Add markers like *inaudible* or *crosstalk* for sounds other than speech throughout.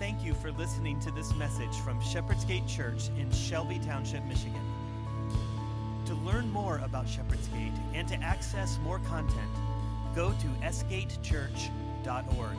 Thank you for listening to this message from Shepherd's Gate Church in Shelby Township, Michigan. To learn more about Shepherd's Gate and to access more content, go to sgatechurch.org.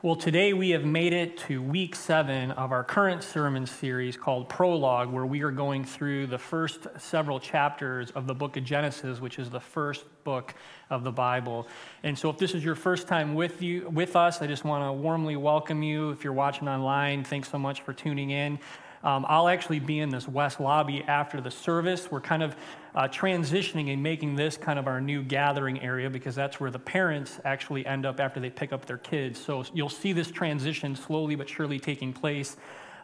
Well, today we have made it to week seven of our current sermon series called Prologue, where we are going through the first several chapters of the book of Genesis, which is the first book of the Bible. And so, if this is your first time with you with us, I just want to warmly welcome you. If you're watching online, thanks so much for tuning in. Um, I'll actually be in this west lobby after the service. We're kind of uh, transitioning and making this kind of our new gathering area because that's where the parents actually end up after they pick up their kids. So you'll see this transition slowly but surely taking place.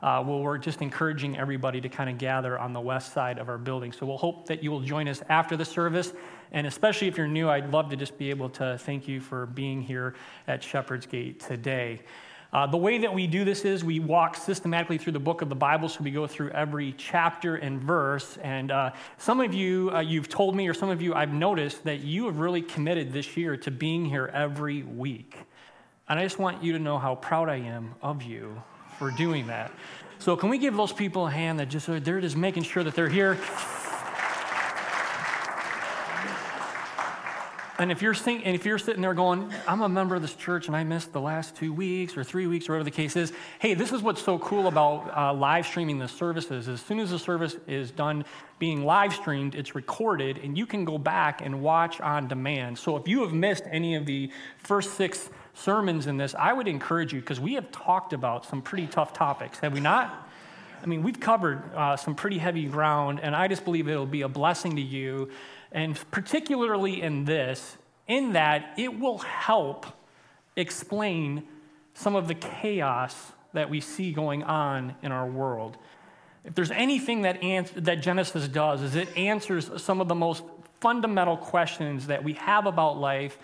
Uh, well, we're just encouraging everybody to kind of gather on the west side of our building. So we'll hope that you will join us after the service. And especially if you're new, I'd love to just be able to thank you for being here at Shepherd's Gate today. Uh, the way that we do this is we walk systematically through the book of the Bible, so we go through every chapter and verse. And uh, some of you, uh, you've told me, or some of you, I've noticed that you have really committed this year to being here every week. And I just want you to know how proud I am of you for doing that. So, can we give those people a hand that just they're just making sure that they're here? And if you're and if you're sitting there going, I'm a member of this church and I missed the last two weeks or three weeks or whatever the case is, hey, this is what's so cool about uh, live streaming the services. As soon as the service is done being live streamed, it's recorded and you can go back and watch on demand. So if you have missed any of the first six sermons in this, I would encourage you because we have talked about some pretty tough topics, have we not? I mean, we've covered uh, some pretty heavy ground, and I just believe it'll be a blessing to you and particularly in this, in that it will help explain some of the chaos that we see going on in our world. If there's anything that, ans- that Genesis does, is it answers some of the most fundamental questions that we have about life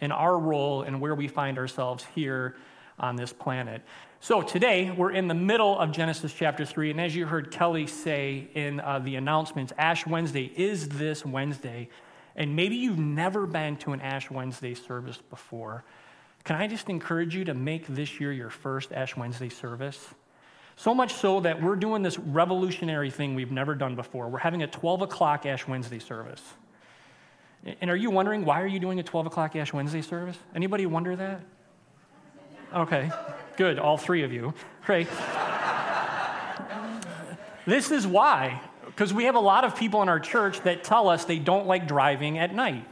and our role and where we find ourselves here on this planet. So today, we're in the middle of Genesis chapter 3, and as you heard Kelly say in uh, the announcements, Ash Wednesday is this Wednesday. And maybe you've never been to an Ash Wednesday service before. Can I just encourage you to make this year your first Ash Wednesday service? So much so that we're doing this revolutionary thing we've never done before. We're having a 12 o'clock Ash Wednesday service. And are you wondering why are you doing a 12 o'clock Ash Wednesday service? Anybody wonder that? Okay. Good, all three of you. Great. this is why, because we have a lot of people in our church that tell us they don't like driving at night.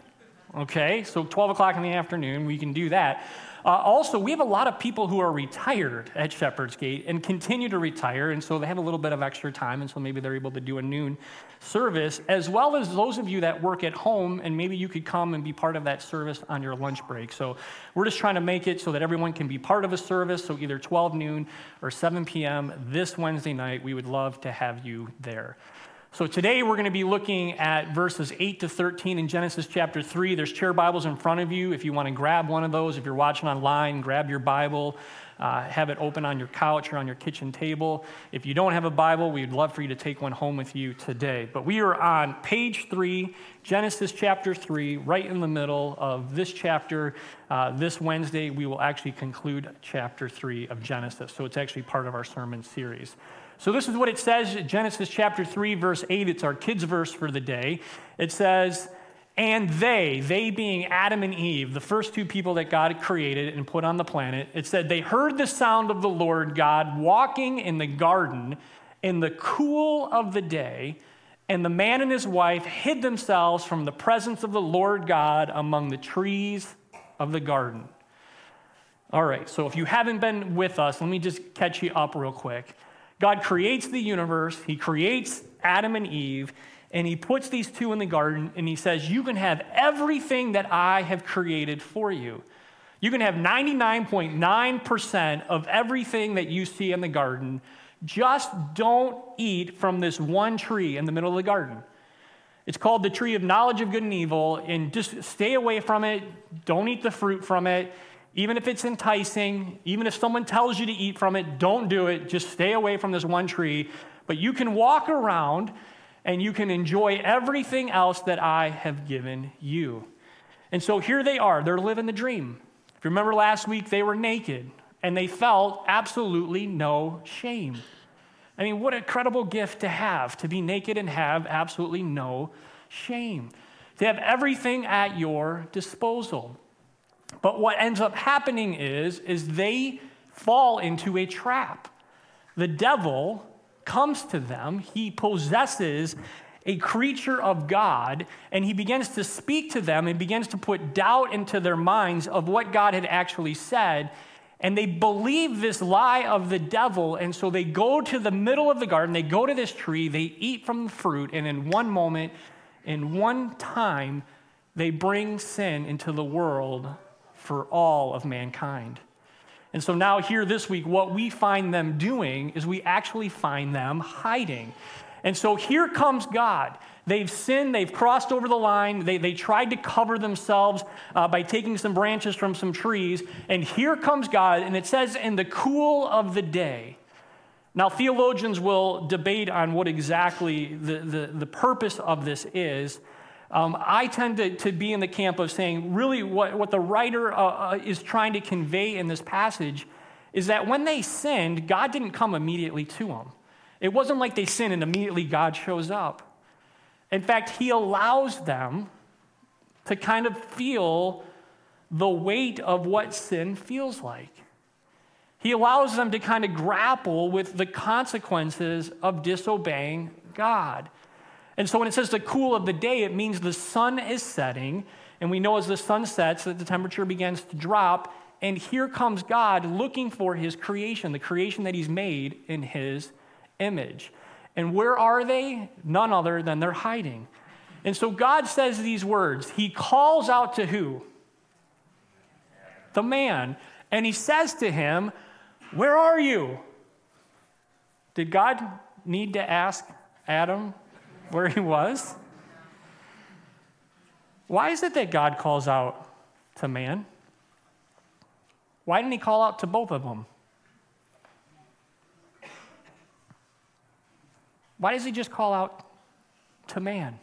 Okay, so 12 o'clock in the afternoon, we can do that. Uh, also, we have a lot of people who are retired at Shepherd's Gate and continue to retire, and so they have a little bit of extra time, and so maybe they're able to do a noon service, as well as those of you that work at home, and maybe you could come and be part of that service on your lunch break. So we're just trying to make it so that everyone can be part of a service, so either 12 noon or 7 p.m. this Wednesday night, we would love to have you there. So today we're going to be looking at verses 8 to 13 in Genesis chapter 3. There's chair Bibles in front of you. If you want to grab one of those, if you're watching online, grab your Bible. Uh, have it open on your couch or on your kitchen table. If you don't have a Bible, we'd love for you to take one home with you today. But we are on page three, Genesis chapter three, right in the middle of this chapter. Uh, this Wednesday, we will actually conclude chapter three of Genesis. So it's actually part of our sermon series. So, this is what it says Genesis chapter 3, verse 8. It's our kids' verse for the day. It says, And they, they being Adam and Eve, the first two people that God created and put on the planet, it said, They heard the sound of the Lord God walking in the garden in the cool of the day. And the man and his wife hid themselves from the presence of the Lord God among the trees of the garden. All right, so if you haven't been with us, let me just catch you up real quick. God creates the universe, He creates Adam and Eve, and He puts these two in the garden, and He says, You can have everything that I have created for you. You can have 99.9% of everything that you see in the garden. Just don't eat from this one tree in the middle of the garden. It's called the tree of knowledge of good and evil, and just stay away from it. Don't eat the fruit from it. Even if it's enticing, even if someone tells you to eat from it, don't do it. Just stay away from this one tree. But you can walk around and you can enjoy everything else that I have given you. And so here they are, they're living the dream. If you remember last week, they were naked and they felt absolutely no shame. I mean, what a incredible gift to have to be naked and have absolutely no shame, to have everything at your disposal. But what ends up happening is, is they fall into a trap. The devil comes to them, he possesses a creature of God, and he begins to speak to them and begins to put doubt into their minds of what God had actually said. And they believe this lie of the devil, and so they go to the middle of the garden, they go to this tree, they eat from the fruit, and in one moment, in one time, they bring sin into the world for all of mankind. And so now, here this week, what we find them doing is we actually find them hiding. And so here comes God. They've sinned, they've crossed over the line, they, they tried to cover themselves uh, by taking some branches from some trees. And here comes God, and it says, in the cool of the day. Now, theologians will debate on what exactly the, the, the purpose of this is. Um, I tend to, to be in the camp of saying, really, what, what the writer uh, uh, is trying to convey in this passage is that when they sinned, God didn't come immediately to them. It wasn't like they sinned and immediately God shows up. In fact, He allows them to kind of feel the weight of what sin feels like. He allows them to kind of grapple with the consequences of disobeying God. And so when it says the cool of the day, it means the sun is setting. And we know as the sun sets that the temperature begins to drop. And here comes God looking for his creation, the creation that he's made in his image. And where are they? None other than they're hiding. And so God says these words. He calls out to who? The man. And he says to him, Where are you? Did God need to ask Adam where he was? Why is it that God calls out to man? Why didn't he call out to both of them? Why does he just call out to man?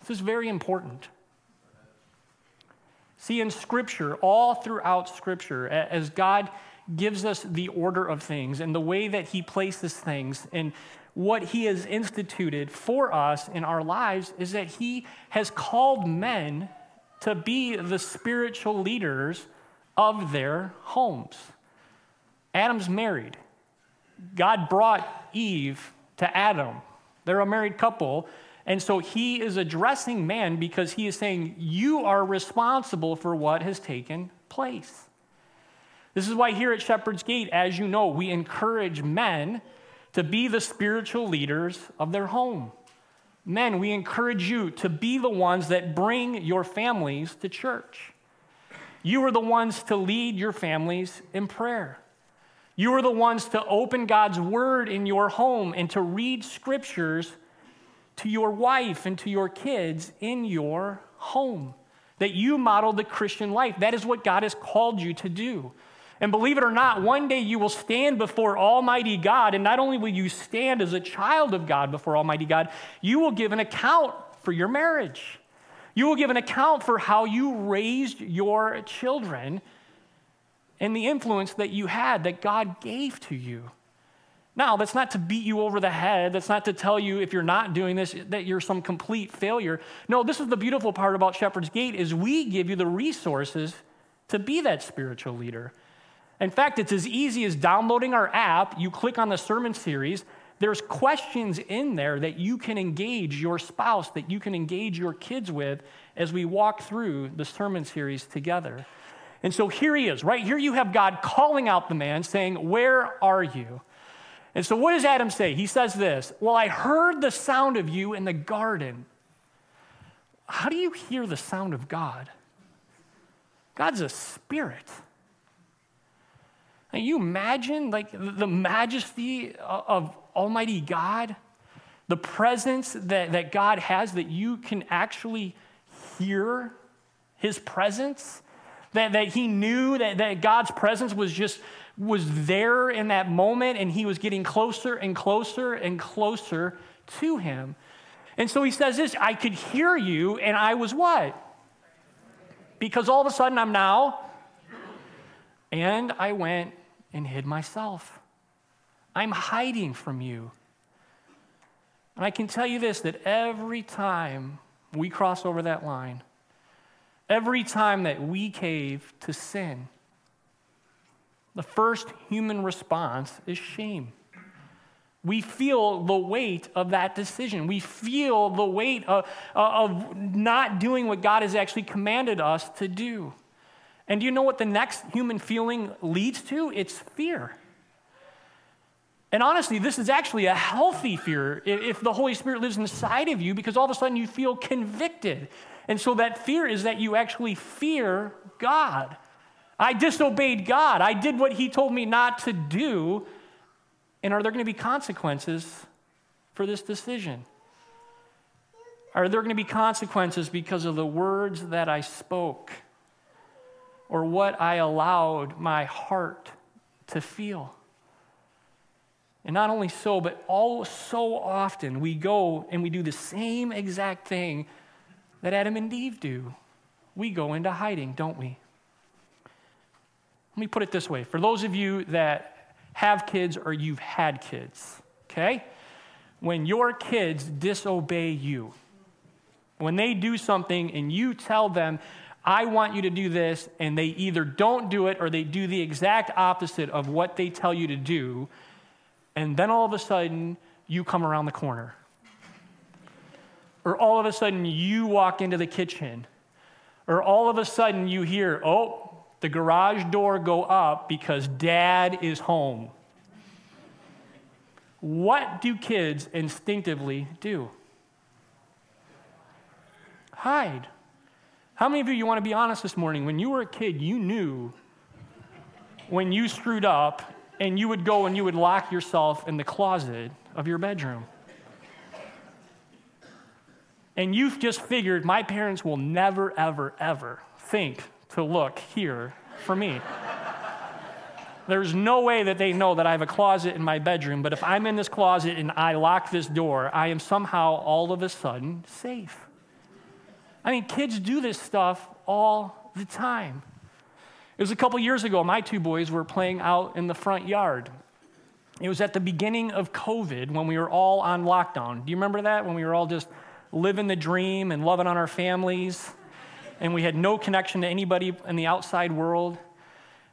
This is very important. See, in Scripture, all throughout Scripture, as God gives us the order of things and the way that He places things and what He has instituted for us in our lives is that He has called men to be the spiritual leaders of their homes. Adam's married. God brought Eve to Adam. They're a married couple. And so he is addressing man because he is saying, You are responsible for what has taken place. This is why here at Shepherd's Gate, as you know, we encourage men to be the spiritual leaders of their home. Men, we encourage you to be the ones that bring your families to church. You are the ones to lead your families in prayer. You are the ones to open God's word in your home and to read scriptures to your wife and to your kids in your home. That you model the Christian life. That is what God has called you to do. And believe it or not, one day you will stand before Almighty God, and not only will you stand as a child of God before Almighty God, you will give an account for your marriage. You will give an account for how you raised your children and the influence that you had that God gave to you. Now, that's not to beat you over the head. That's not to tell you if you're not doing this that you're some complete failure. No, this is the beautiful part about Shepherd's Gate is we give you the resources to be that spiritual leader. In fact, it's as easy as downloading our app. You click on the sermon series. There's questions in there that you can engage your spouse, that you can engage your kids with as we walk through the sermon series together. And so here he is, right? Here you have God calling out the man, saying, Where are you? And so what does Adam say? He says this Well, I heard the sound of you in the garden. How do you hear the sound of God? God's a spirit. Can you imagine like the majesty of Almighty God? The presence that, that God has that you can actually hear his presence? That, that he knew that, that God's presence was just was there in that moment and he was getting closer and closer and closer to him. And so he says this I could hear you, and I was what? Because all of a sudden I'm now, and I went and hid myself. I'm hiding from you. And I can tell you this that every time we cross over that line, every time that we cave to sin, the first human response is shame. We feel the weight of that decision. We feel the weight of, of not doing what God has actually commanded us to do. And do you know what the next human feeling leads to? It's fear. And honestly, this is actually a healthy fear if the Holy Spirit lives inside of you because all of a sudden you feel convicted. And so that fear is that you actually fear God. I disobeyed God. I did what He told me not to do. And are there going to be consequences for this decision? Are there going to be consequences because of the words that I spoke or what I allowed my heart to feel? And not only so, but all so often we go and we do the same exact thing that Adam and Eve do. We go into hiding, don't we? Let me put it this way for those of you that have kids or you've had kids, okay? When your kids disobey you, when they do something and you tell them, I want you to do this, and they either don't do it or they do the exact opposite of what they tell you to do, and then all of a sudden you come around the corner. Or all of a sudden you walk into the kitchen. Or all of a sudden you hear, oh, the garage door go up because dad is home. What do kids instinctively do? Hide. How many of you, you want to be honest this morning? When you were a kid, you knew when you screwed up and you would go and you would lock yourself in the closet of your bedroom. And you've just figured my parents will never, ever, ever think to look here for me. There's no way that they know that I have a closet in my bedroom, but if I'm in this closet and I lock this door, I am somehow all of a sudden safe. I mean, kids do this stuff all the time. It was a couple years ago, my two boys were playing out in the front yard. It was at the beginning of COVID when we were all on lockdown. Do you remember that? When we were all just living the dream and loving on our families? and we had no connection to anybody in the outside world.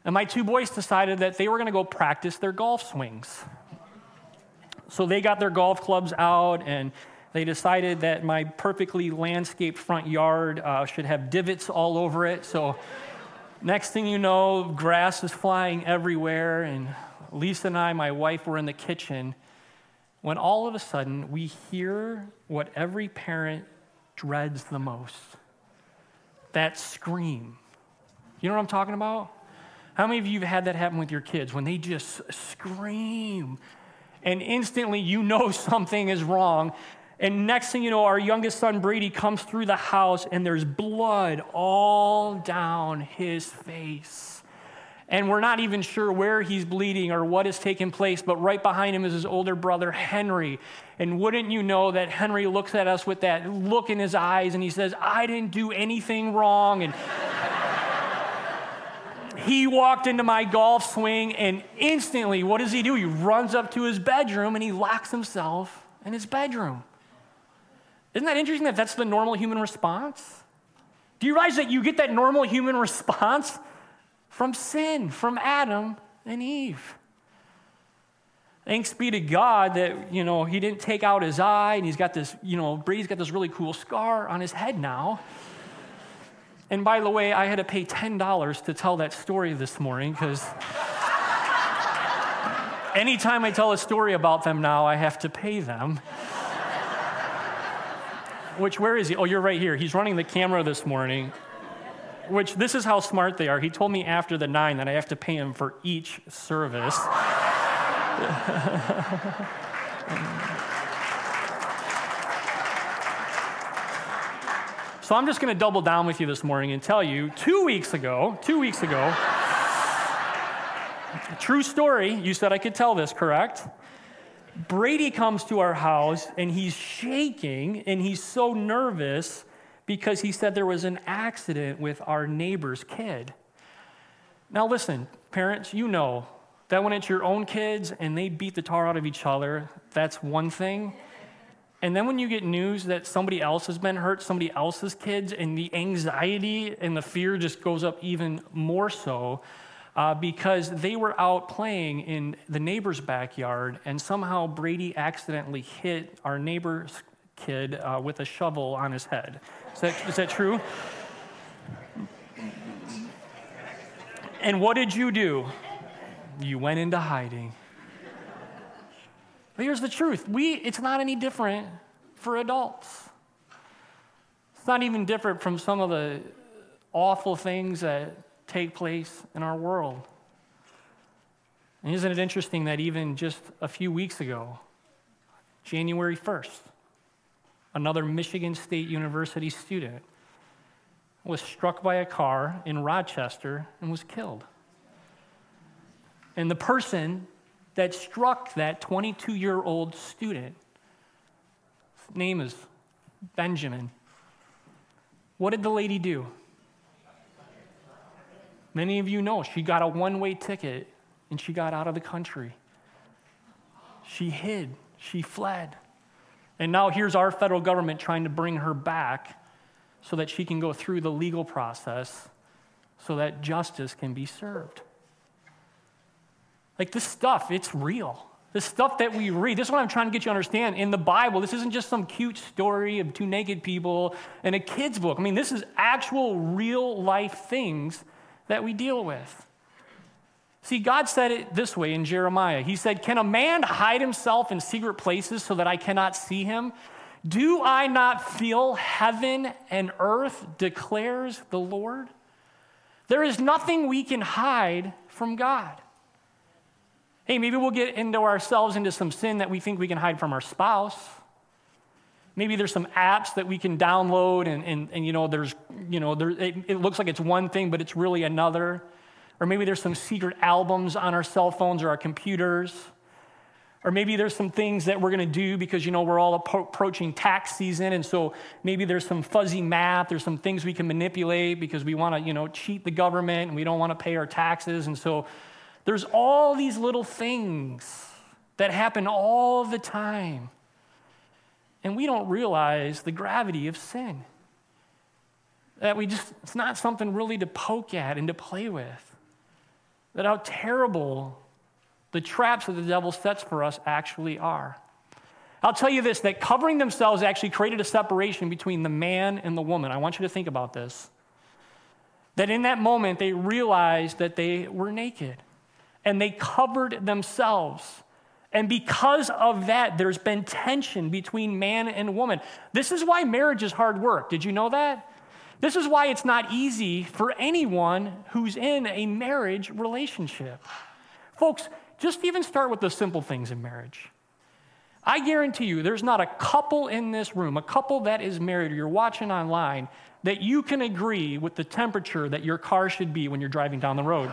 And my two boys decided that they were going to go practice their golf swings. So they got their golf clubs out and they decided that my perfectly landscaped front yard uh, should have divots all over it. So, next thing you know, grass is flying everywhere. And Lisa and I, my wife, were in the kitchen when all of a sudden we hear what every parent dreads the most that scream. You know what I'm talking about? How many of you have had that happen with your kids when they just scream and instantly you know *laughs* something is wrong? And next thing you know, our youngest son Brady comes through the house and there's blood all down his face and we're not even sure where he's bleeding or what has taken place, but right behind him is his older brother, Henry. And wouldn't you know that Henry looks at us with that look in his eyes and he says, I didn't do anything wrong. And *laughs* he walked into my golf swing, and instantly, what does he do? He runs up to his bedroom and he locks himself in his bedroom. Isn't that interesting that that's the normal human response? Do you realize that you get that normal human response from sin, from Adam and Eve. Thanks be to God that, you know, he didn't take out his eye and he's got this, you know, Brady's got this really cool scar on his head now. And by the way, I had to pay $10 to tell that story this morning because anytime I tell a story about them now, I have to pay them. Which, where is he? Oh, you're right here. He's running the camera this morning which this is how smart they are. He told me after the nine that I have to pay him for each service. so I'm just going to double down with you this morning and tell you two weeks ago, two weeks ago, True story. You said I could tell this, correct? Brady comes to our house and he's shaking and he's so nervous because he said there was an accident with our neighbor's kid. Now, listen, parents, you know that when it's your own kids and they beat the tar out of each other, that's one thing. And then when you get news that somebody else has been hurt, somebody else's kids, and the anxiety and the fear just goes up even more so uh, because they were out playing in the neighbor's backyard, and somehow Brady accidentally hit our neighbor's kid uh, with a shovel on his head. Is that, is that true? And what did you do? You went into hiding. But here's the truth we, it's not any different for adults. It's not even different from some of the awful things that take place in our world. And isn't it interesting that even just a few weeks ago, January 1st, another Michigan State University student was struck by a car in Rochester and was killed. And the person that struck that 22 year old student, name is Benjamin. What did the lady do? Many of you know she got a one way ticket and she got out of the country. She hid, she fled. And now here's our federal government trying to bring her back so that she can go through the legal process so that justice can be served. Like this stuff, it's real. The stuff that we read, this is what I'm trying to get you to understand. In the Bible, this isn't just some cute story of two naked people in a kid's book. I mean, this is actual real life things that we deal with. See, God said it this way in Jeremiah. He said, Can a man hide himself in secret places so that I cannot see him? Do I not feel heaven and earth, declares the Lord? There is nothing we can hide from God. Hey, maybe we'll get into ourselves into some sin that we think we can hide from our spouse. Maybe there's some apps that we can download and, and, and you know, there's, you know, there, it, it looks like it's one thing, but it's really another. Or maybe there's some secret albums on our cell phones or our computers. Or maybe there's some things that we're going to do because, you know, we're all approaching tax season. And so maybe there's some fuzzy math. There's some things we can manipulate because we want to, you know, cheat the government and we don't want to pay our taxes. And so there's all these little things that happen all the time and we don't realize the gravity of sin. That we just, it's not something really to poke at and to play with. That how terrible the traps that the devil sets for us actually are. I'll tell you this that covering themselves actually created a separation between the man and the woman. I want you to think about this. That in that moment, they realized that they were naked and they covered themselves. And because of that, there's been tension between man and woman. This is why marriage is hard work. Did you know that? This is why it's not easy for anyone who's in a marriage relationship. Folks, just even start with the simple things in marriage. I guarantee you, there's not a couple in this room, a couple that is married or you're watching online, that you can agree with the temperature that your car should be when you're driving down the road.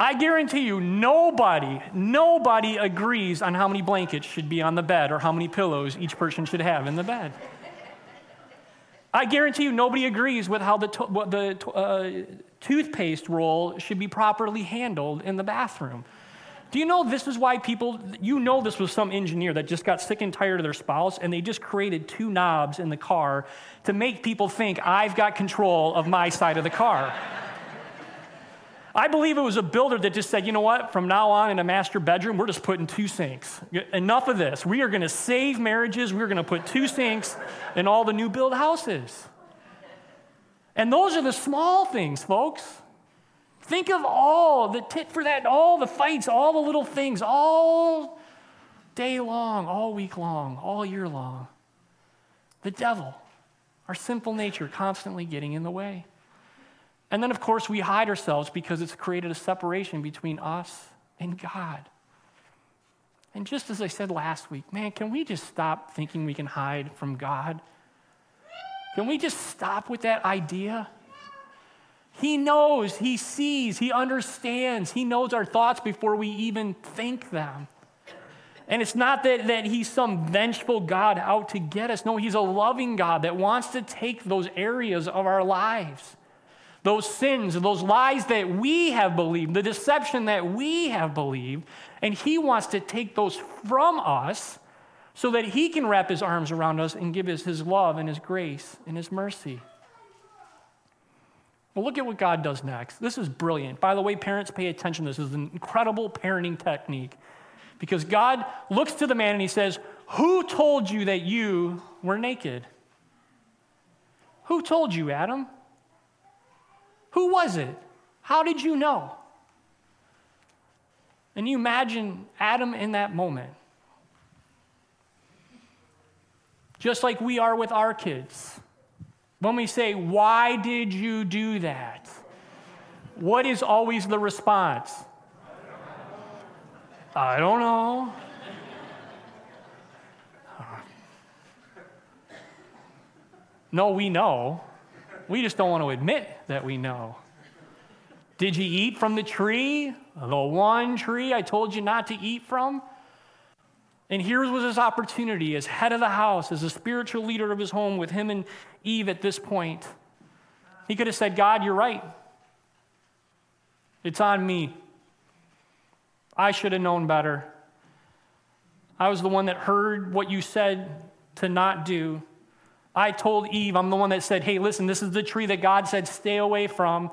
I guarantee you, nobody, nobody agrees on how many blankets should be on the bed or how many pillows each person should have in the bed. I guarantee you, nobody agrees with how the, to- the uh, toothpaste roll should be properly handled in the bathroom. Do you know this is why people, you know, this was some engineer that just got sick and tired of their spouse and they just created two knobs in the car to make people think I've got control of my side of the car. I believe it was a builder that just said, you know what, from now on in a master bedroom, we're just putting two sinks. Enough of this. We are going to save marriages. We're going to put two sinks in all the new build houses. And those are the small things, folks. Think of all the tit for that, all the fights, all the little things, all day long, all week long, all year long. The devil, our sinful nature, constantly getting in the way. And then, of course, we hide ourselves because it's created a separation between us and God. And just as I said last week, man, can we just stop thinking we can hide from God? Can we just stop with that idea? He knows, He sees, He understands, He knows our thoughts before we even think them. And it's not that, that He's some vengeful God out to get us. No, He's a loving God that wants to take those areas of our lives, those sins, those lies that we have believed, the deception that we have believed, and He wants to take those from us so that He can wrap His arms around us and give us His love and His grace and His mercy. Well, look at what God does next. This is brilliant. By the way, parents, pay attention. This is an incredible parenting technique because God looks to the man and he says, Who told you that you were naked? Who told you, Adam? Who was it? How did you know? And you imagine Adam in that moment. Just like we are with our kids. When we say, Why did you do that? What is always the response? I don't know. No, we know. We just don't want to admit that we know. Did you eat from the tree? The one tree I told you not to eat from? And here was his opportunity as head of the house, as a spiritual leader of his home with him and Eve at this point. He could have said, God, you're right. It's on me. I should have known better. I was the one that heard what you said to not do. I told Eve, I'm the one that said, hey, listen, this is the tree that God said stay away from.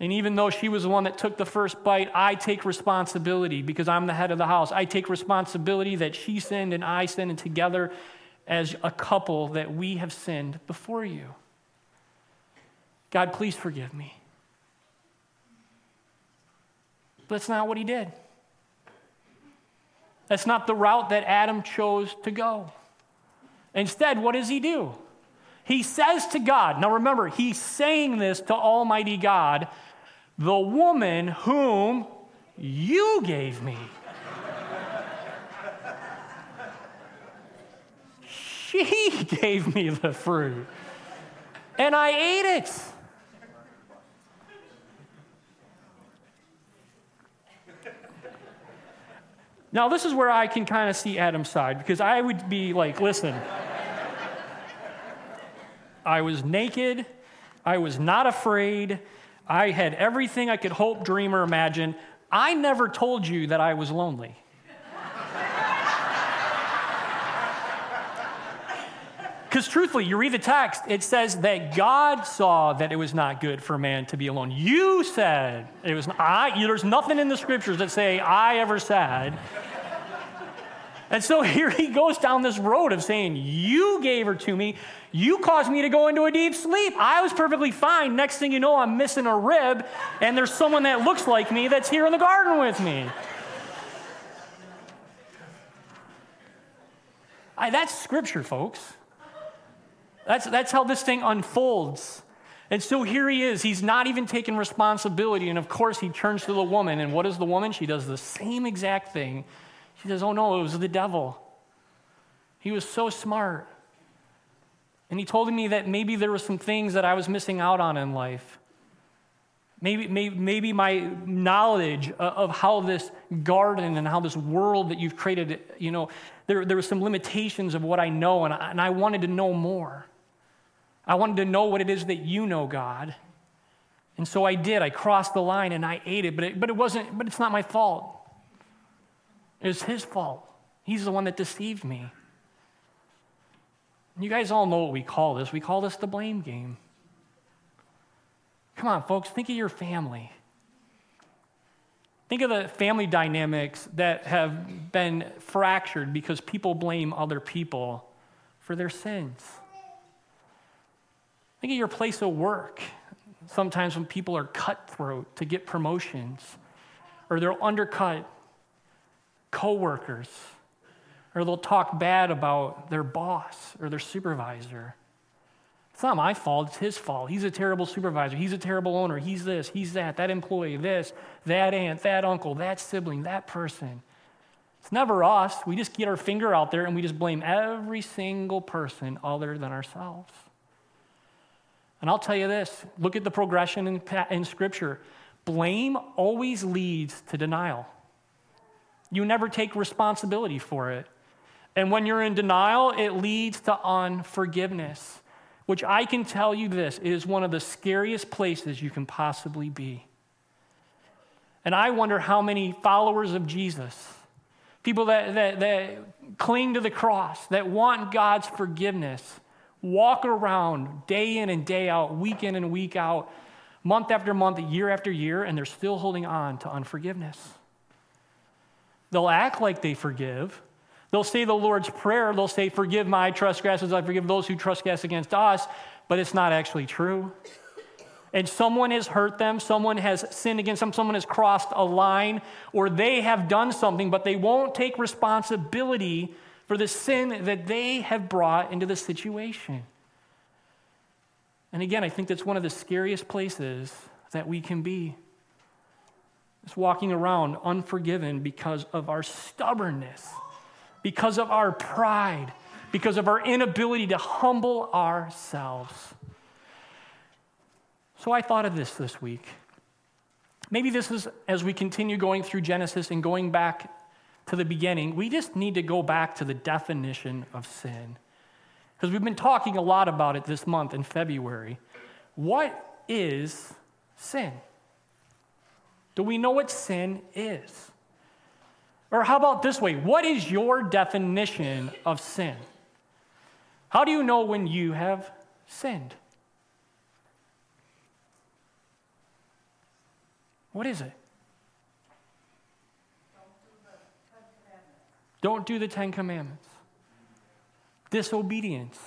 And even though she was the one that took the first bite, I take responsibility because I'm the head of the house. I take responsibility that she sinned and I sinned, and together as a couple that we have sinned before you. God, please forgive me. But that's not what he did. That's not the route that Adam chose to go. Instead, what does he do? He says to God, now remember, he's saying this to Almighty God the woman whom you gave me. she *laughs* gave me the fruit, and I ate it. Now, this is where I can kind of see Adam's side because I would be like, listen, I was naked, I was not afraid, I had everything I could hope, dream, or imagine. I never told you that I was lonely. Because truthfully, you read the text, it says that God saw that it was not good for man to be alone. You said it was. I. There's nothing in the scriptures that say I ever said. And so *laughs* here he goes down this road of saying, You gave her to me. You caused me to go into a deep sleep. I was perfectly fine. Next thing you know, I'm missing a rib, and there's someone that looks like me that's here in the garden with me. I, that's scripture, folks. That's, that's how this thing unfolds. And so here he is. He's not even taking responsibility. And of course, he turns to the woman. And what does the woman? She does the same exact thing. She says, Oh no, it was the devil. He was so smart. And he told me that maybe there were some things that I was missing out on in life. Maybe, maybe, maybe my knowledge of how this garden and how this world that you've created, you know, there, there were some limitations of what I know, and I, and I wanted to know more. I wanted to know what it is that you know, God. And so I did. I crossed the line and I ate it, but it, but it wasn't, but it's not my fault. It was his fault. He's the one that deceived me. You guys all know what we call this. We call this the blame game. Come on, folks, think of your family. Think of the family dynamics that have been fractured because people blame other people for their sins. Think of your place of work. Sometimes when people are cutthroat to get promotions, or they'll undercut coworkers or they'll talk bad about their boss or their supervisor. It's not my fault, it's his fault. He's a terrible supervisor. He's a terrible owner. He's this, he's that, that employee, this, that aunt, that uncle, that sibling, that person. It's never us. We just get our finger out there and we just blame every single person other than ourselves. And I'll tell you this look at the progression in, in Scripture. Blame always leads to denial. You never take responsibility for it. And when you're in denial, it leads to unforgiveness, which I can tell you this is one of the scariest places you can possibly be. And I wonder how many followers of Jesus, people that, that, that cling to the cross, that want God's forgiveness, walk around day in and day out, week in and week out, month after month, year after year, and they're still holding on to unforgiveness. They'll act like they forgive. They'll say the Lord's Prayer. They'll say, Forgive my trespasses, I forgive those who trespass against us, but it's not actually true. And someone has hurt them, someone has sinned against them, someone has crossed a line, or they have done something, but they won't take responsibility for the sin that they have brought into the situation. And again, I think that's one of the scariest places that we can be. It's walking around unforgiven because of our stubbornness, because of our pride, because of our inability to humble ourselves. So I thought of this this week. Maybe this is as we continue going through Genesis and going back to the beginning, we just need to go back to the definition of sin. Because we've been talking a lot about it this month in February. What is sin? Do we know what sin is? Or how about this way? What is your definition of sin? How do you know when you have sinned? What is it? Don't do the Ten Commandments. Disobedience.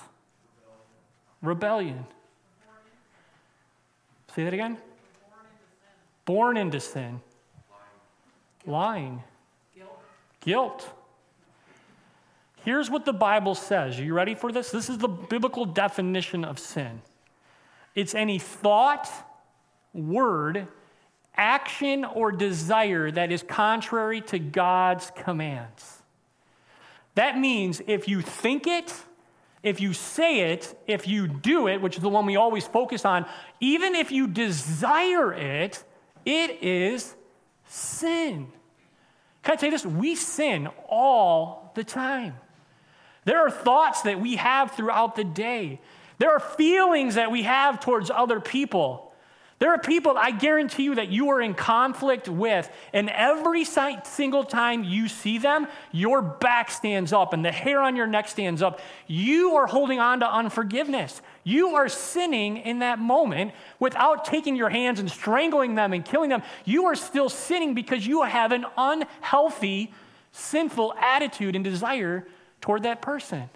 Rebellion. Say that again. Born into sin. Lying. Guilt. Guilt. Here's what the Bible says. Are you ready for this? This is the biblical definition of sin it's any thought, word, action, or desire that is contrary to God's commands. That means if you think it, if you say it, if you do it, which is the one we always focus on, even if you desire it, it is sin. Can I tell you this? We sin all the time. There are thoughts that we have throughout the day. There are feelings that we have towards other people. There are people I guarantee you that you are in conflict with, and every single time you see them, your back stands up and the hair on your neck stands up. You are holding on to unforgiveness. You are sinning in that moment without taking your hands and strangling them and killing them. You are still sinning because you have an unhealthy, sinful attitude and desire toward that person.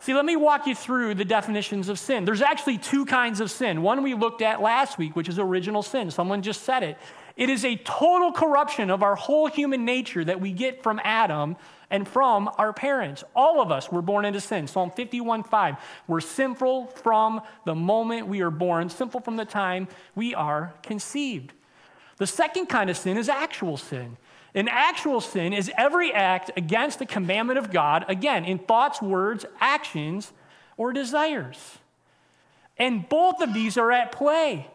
See, let me walk you through the definitions of sin. There's actually two kinds of sin. One we looked at last week, which is original sin. Someone just said it. It is a total corruption of our whole human nature that we get from Adam and from our parents. All of us were born into sin. Psalm 51 5. We're sinful from the moment we are born, sinful from the time we are conceived. The second kind of sin is actual sin. An actual sin is every act against the commandment of God, again, in thoughts, words, actions, or desires. And both of these are at play.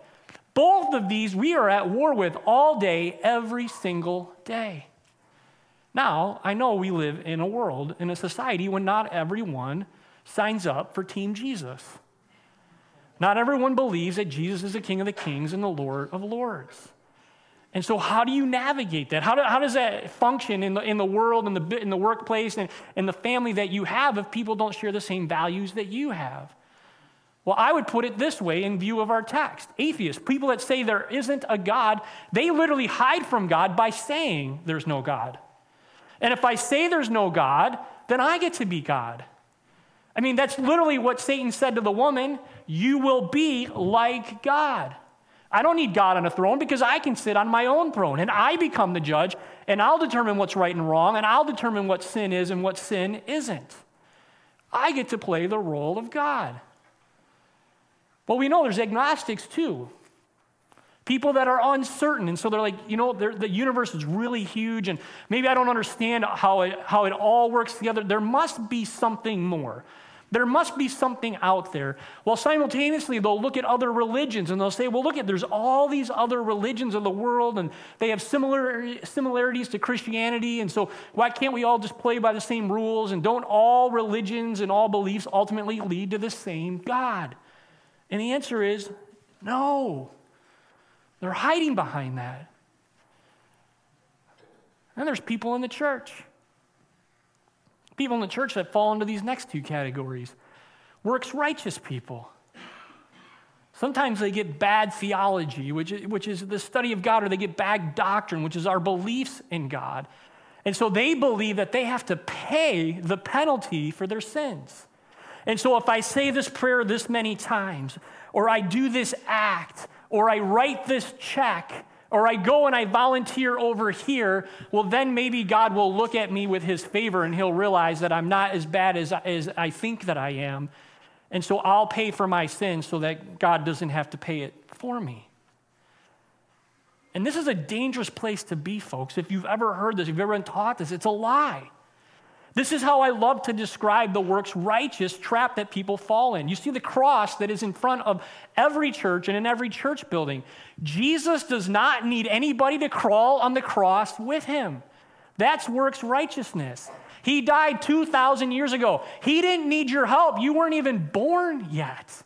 Both of these we are at war with all day, every single day. Now, I know we live in a world, in a society, when not everyone signs up for Team Jesus. Not everyone believes that Jesus is the King of the Kings and the Lord of Lords. And so, how do you navigate that? How, do, how does that function in the, in the world, in the, in the workplace, and in the family that you have if people don't share the same values that you have? Well, I would put it this way in view of our text atheists, people that say there isn't a God, they literally hide from God by saying there's no God. And if I say there's no God, then I get to be God. I mean, that's literally what Satan said to the woman you will be like God. I don't need God on a throne because I can sit on my own throne and I become the judge and I'll determine what's right and wrong and I'll determine what sin is and what sin isn't. I get to play the role of God. But we know there's agnostics too. People that are uncertain. And so they're like, you know, the universe is really huge and maybe I don't understand how it, how it all works together. There must be something more. There must be something out there. Well, simultaneously, they'll look at other religions and they'll say, well, look at, there's all these other religions of the world and they have similar, similarities to Christianity. And so why can't we all just play by the same rules? And don't all religions and all beliefs ultimately lead to the same God? And the answer is no. They're hiding behind that. And there's people in the church People in the church that fall into these next two categories works righteous people. Sometimes they get bad theology, which is, which is the study of God, or they get bad doctrine, which is our beliefs in God. And so they believe that they have to pay the penalty for their sins. And so if I say this prayer this many times, or I do this act, or I write this check, or I go and I volunteer over here, well, then maybe God will look at me with his favor and he'll realize that I'm not as bad as, as I think that I am. And so I'll pay for my sins so that God doesn't have to pay it for me. And this is a dangerous place to be, folks. If you've ever heard this, if you've ever been taught this, it's a lie. This is how I love to describe the works righteous trap that people fall in. You see the cross that is in front of every church and in every church building. Jesus does not need anybody to crawl on the cross with him. That's works righteousness. He died 2,000 years ago. He didn't need your help. You weren't even born yet.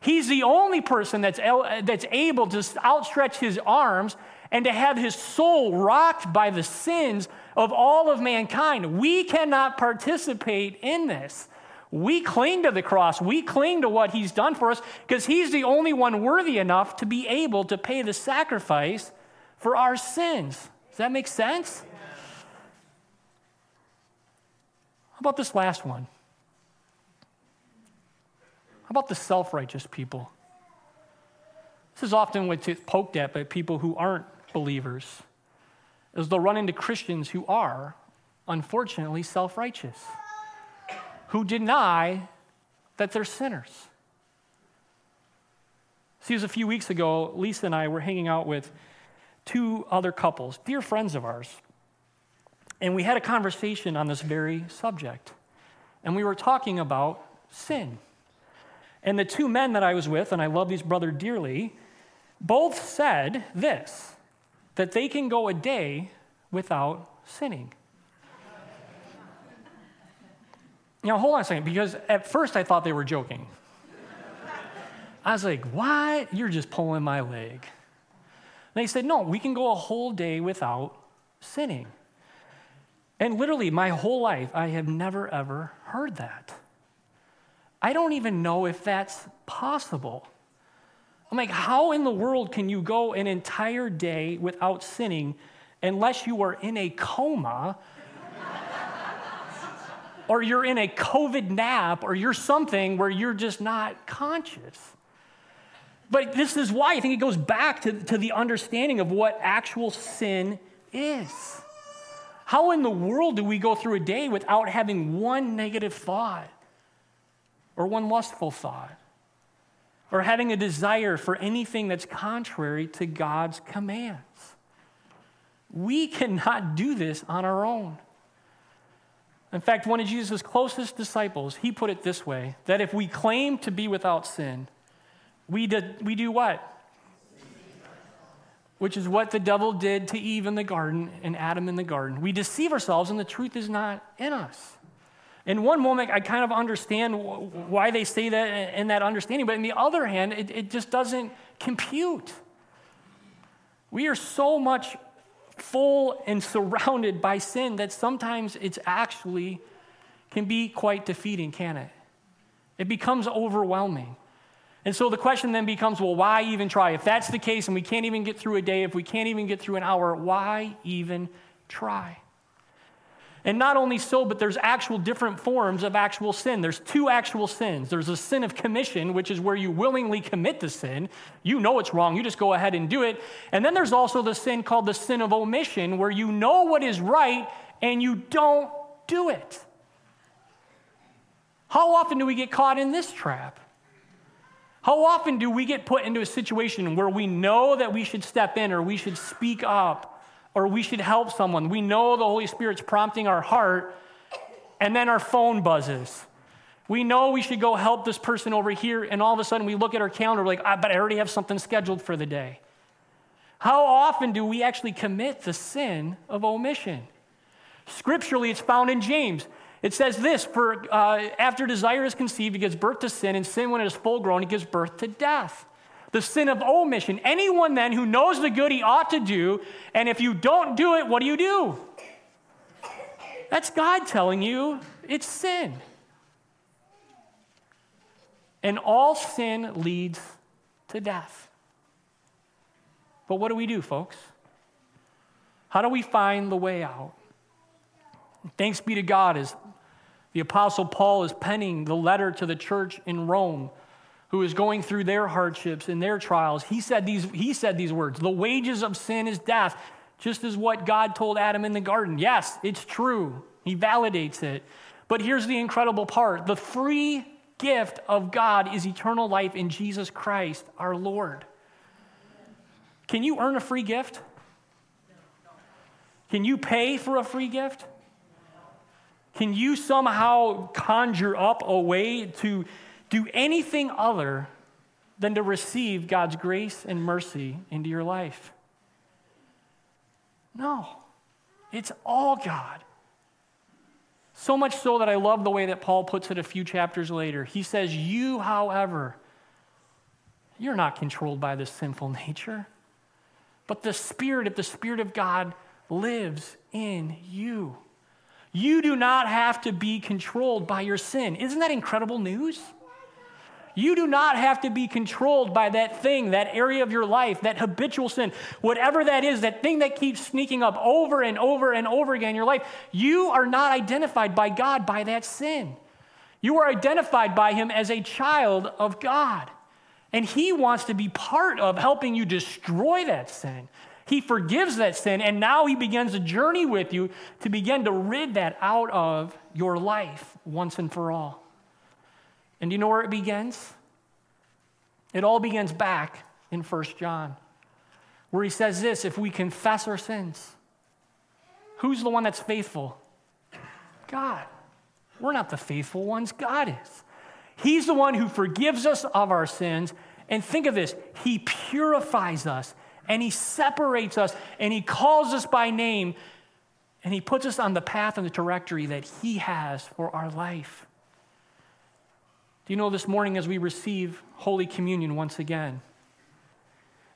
He's the only person that's, that's able to outstretch his arms and to have his soul rocked by the sins of all of mankind. We cannot participate in this. We cling to the cross. We cling to what he's done for us because he's the only one worthy enough to be able to pay the sacrifice for our sins. Does that make sense? How about this last one? How about the self righteous people? This is often what's poked at by people who aren't believers is they'll run into Christians who are, unfortunately, self righteous, who deny that they're sinners. See, it was a few weeks ago, Lisa and I were hanging out with two other couples, dear friends of ours, and we had a conversation on this very subject. And we were talking about sin. And the two men that I was with, and I love these brother dearly, both said this that they can go a day without sinning. Now, hold on a second, because at first I thought they were joking. I was like, what? You're just pulling my leg. they said, no, we can go a whole day without sinning. And literally, my whole life, I have never, ever heard that. I don't even know if that's possible. I'm like, how in the world can you go an entire day without sinning unless you are in a coma *laughs* or you're in a COVID nap or you're something where you're just not conscious? But this is why I think it goes back to, to the understanding of what actual sin is. How in the world do we go through a day without having one negative thought or one lustful thought? Or having a desire for anything that's contrary to God's commands. We cannot do this on our own. In fact, one of Jesus' closest disciples, he put it this way that if we claim to be without sin, we, did, we do what? Which is what the devil did to Eve in the garden and Adam in the garden. We deceive ourselves, and the truth is not in us. In one moment, I kind of understand why they say that in that understanding, but in the other hand, it, it just doesn't compute. We are so much full and surrounded by sin that sometimes it's actually can be quite defeating, can it? It becomes overwhelming. And so the question then becomes well, why even try? If that's the case and we can't even get through a day, if we can't even get through an hour, why even try? And not only so, but there's actual different forms of actual sin. There's two actual sins. There's a sin of commission, which is where you willingly commit the sin. You know it's wrong, you just go ahead and do it. And then there's also the sin called the sin of omission, where you know what is right and you don't do it. How often do we get caught in this trap? How often do we get put into a situation where we know that we should step in or we should speak up or we should help someone. We know the Holy Spirit's prompting our heart, and then our phone buzzes. We know we should go help this person over here, and all of a sudden we look at our calendar, like, ah, but I already have something scheduled for the day. How often do we actually commit the sin of omission? Scripturally, it's found in James. It says this For uh, after desire is conceived, it gives birth to sin, and sin, when it is full grown, it gives birth to death. The sin of omission. Anyone then who knows the good he ought to do, and if you don't do it, what do you do? That's God telling you it's sin. And all sin leads to death. But what do we do, folks? How do we find the way out? Thanks be to God as the Apostle Paul is penning the letter to the church in Rome who is going through their hardships and their trials. He said these, he said these words The wages of sin is death, just as what God told Adam in the garden. Yes, it's true. He validates it. But here's the incredible part the free gift of God is eternal life in Jesus Christ, our Lord. Can you earn a free gift? Can you pay for a free gift? Can you somehow conjure up a way to do anything other than to receive God's grace and mercy into your life? No, it's all God. So much so that I love the way that Paul puts it a few chapters later. He says, You, however, you're not controlled by this sinful *laughs* nature, but the Spirit, if the Spirit of God lives in you, you do not have to be controlled by your sin. Isn't that incredible news? You do not have to be controlled by that thing, that area of your life, that habitual sin, whatever that is, that thing that keeps sneaking up over and over and over again in your life. You are not identified by God by that sin. You are identified by Him as a child of God. And He wants to be part of helping you destroy that sin. He forgives that sin, and now He begins a journey with you to begin to rid that out of your life once and for all. And do you know where it begins? It all begins back in 1 John, where he says this if we confess our sins, who's the one that's faithful? God. We're not the faithful ones, God is. He's the one who forgives us of our sins. And think of this He purifies us and He separates us and He calls us by name and He puts us on the path and the trajectory that He has for our life. Do you know this morning as we receive Holy Communion once again?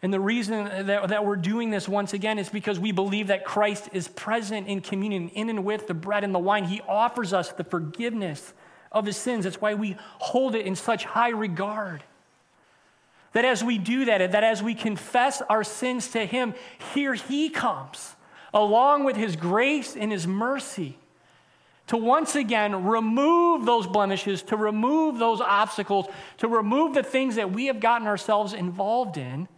And the reason that, that we're doing this once again is because we believe that Christ is present in communion, in and with the bread and the wine. He offers us the forgiveness of his sins. That's why we hold it in such high regard. That as we do that, that as we confess our sins to him, here he comes, along with his grace and his mercy to once again remove those blemishes, to remove those obstacles, to remove the things that we have gotten ourselves involved in,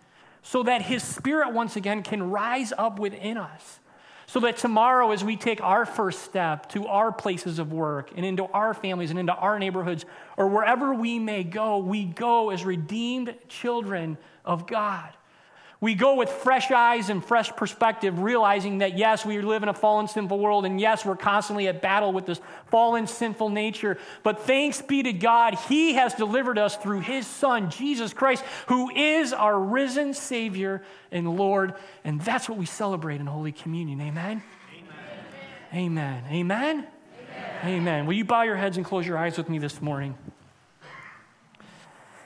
so that His Spirit once again can rise up within us. So that tomorrow, as we take our first step to our places of work and into our families and into our neighborhoods or wherever we may go, we go as redeemed children of God. We go with fresh eyes and fresh perspective, realizing that yes, we live in a fallen, sinful world, and yes, we're constantly at battle with this fallen, sinful nature. But thanks be to God, He has delivered us through His Son, Jesus Christ, who is our risen Savior and Lord. And that's what we celebrate in Holy Communion. Amen? Amen. Amen. Amen. Amen. Will you bow your heads and close your eyes with me this morning?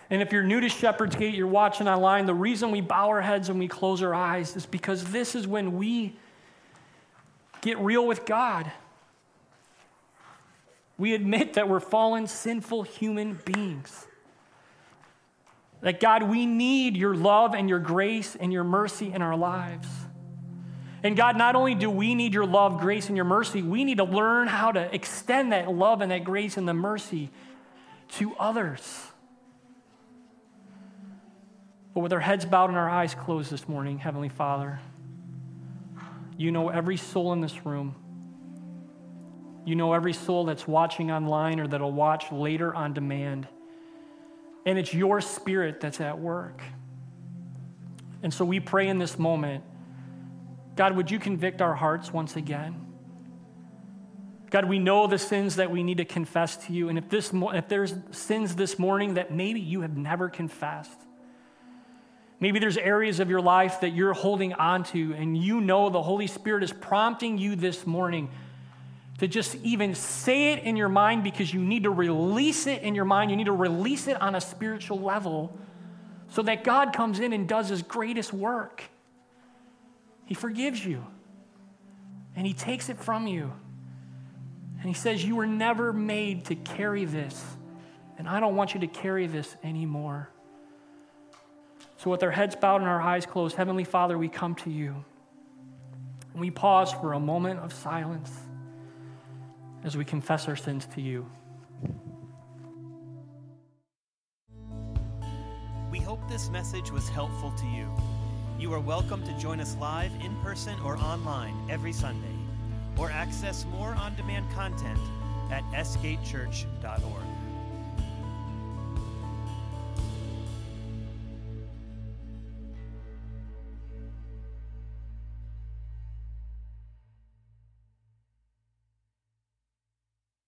And if you're new to Shepherd's Gate, you're watching online, the reason we bow our heads and we close our eyes is because this is when we get real with God. We admit that we're fallen, sinful human beings. That God, we need your love and your grace and your mercy in our lives. And God, not only do we need your love, grace, and your mercy, we need to learn how to extend that love and that grace and the mercy to others. But with our heads bowed and our eyes closed this morning, Heavenly Father, you know every soul in this room. You know every soul that's watching online or that'll watch later on demand. And it's your spirit that's at work. And so we pray in this moment God, would you convict our hearts once again? God, we know the sins that we need to confess to you. And if, this, if there's sins this morning that maybe you have never confessed, maybe there's areas of your life that you're holding on to, and you know the Holy Spirit is prompting you this morning to just even say it in your mind because you need to release it in your mind. You need to release it on a spiritual level so that God comes in and does his greatest work. He forgives you and he takes it from you. And he says, You were never made to carry this, and I don't want you to carry this anymore. So, with our heads bowed and our eyes closed, Heavenly Father, we come to you. And we pause for a moment of silence as we confess our sins to you. We hope this message was helpful to you. You are welcome to join us live in person or online every Sunday, or access more on demand content at sgatechurch.org.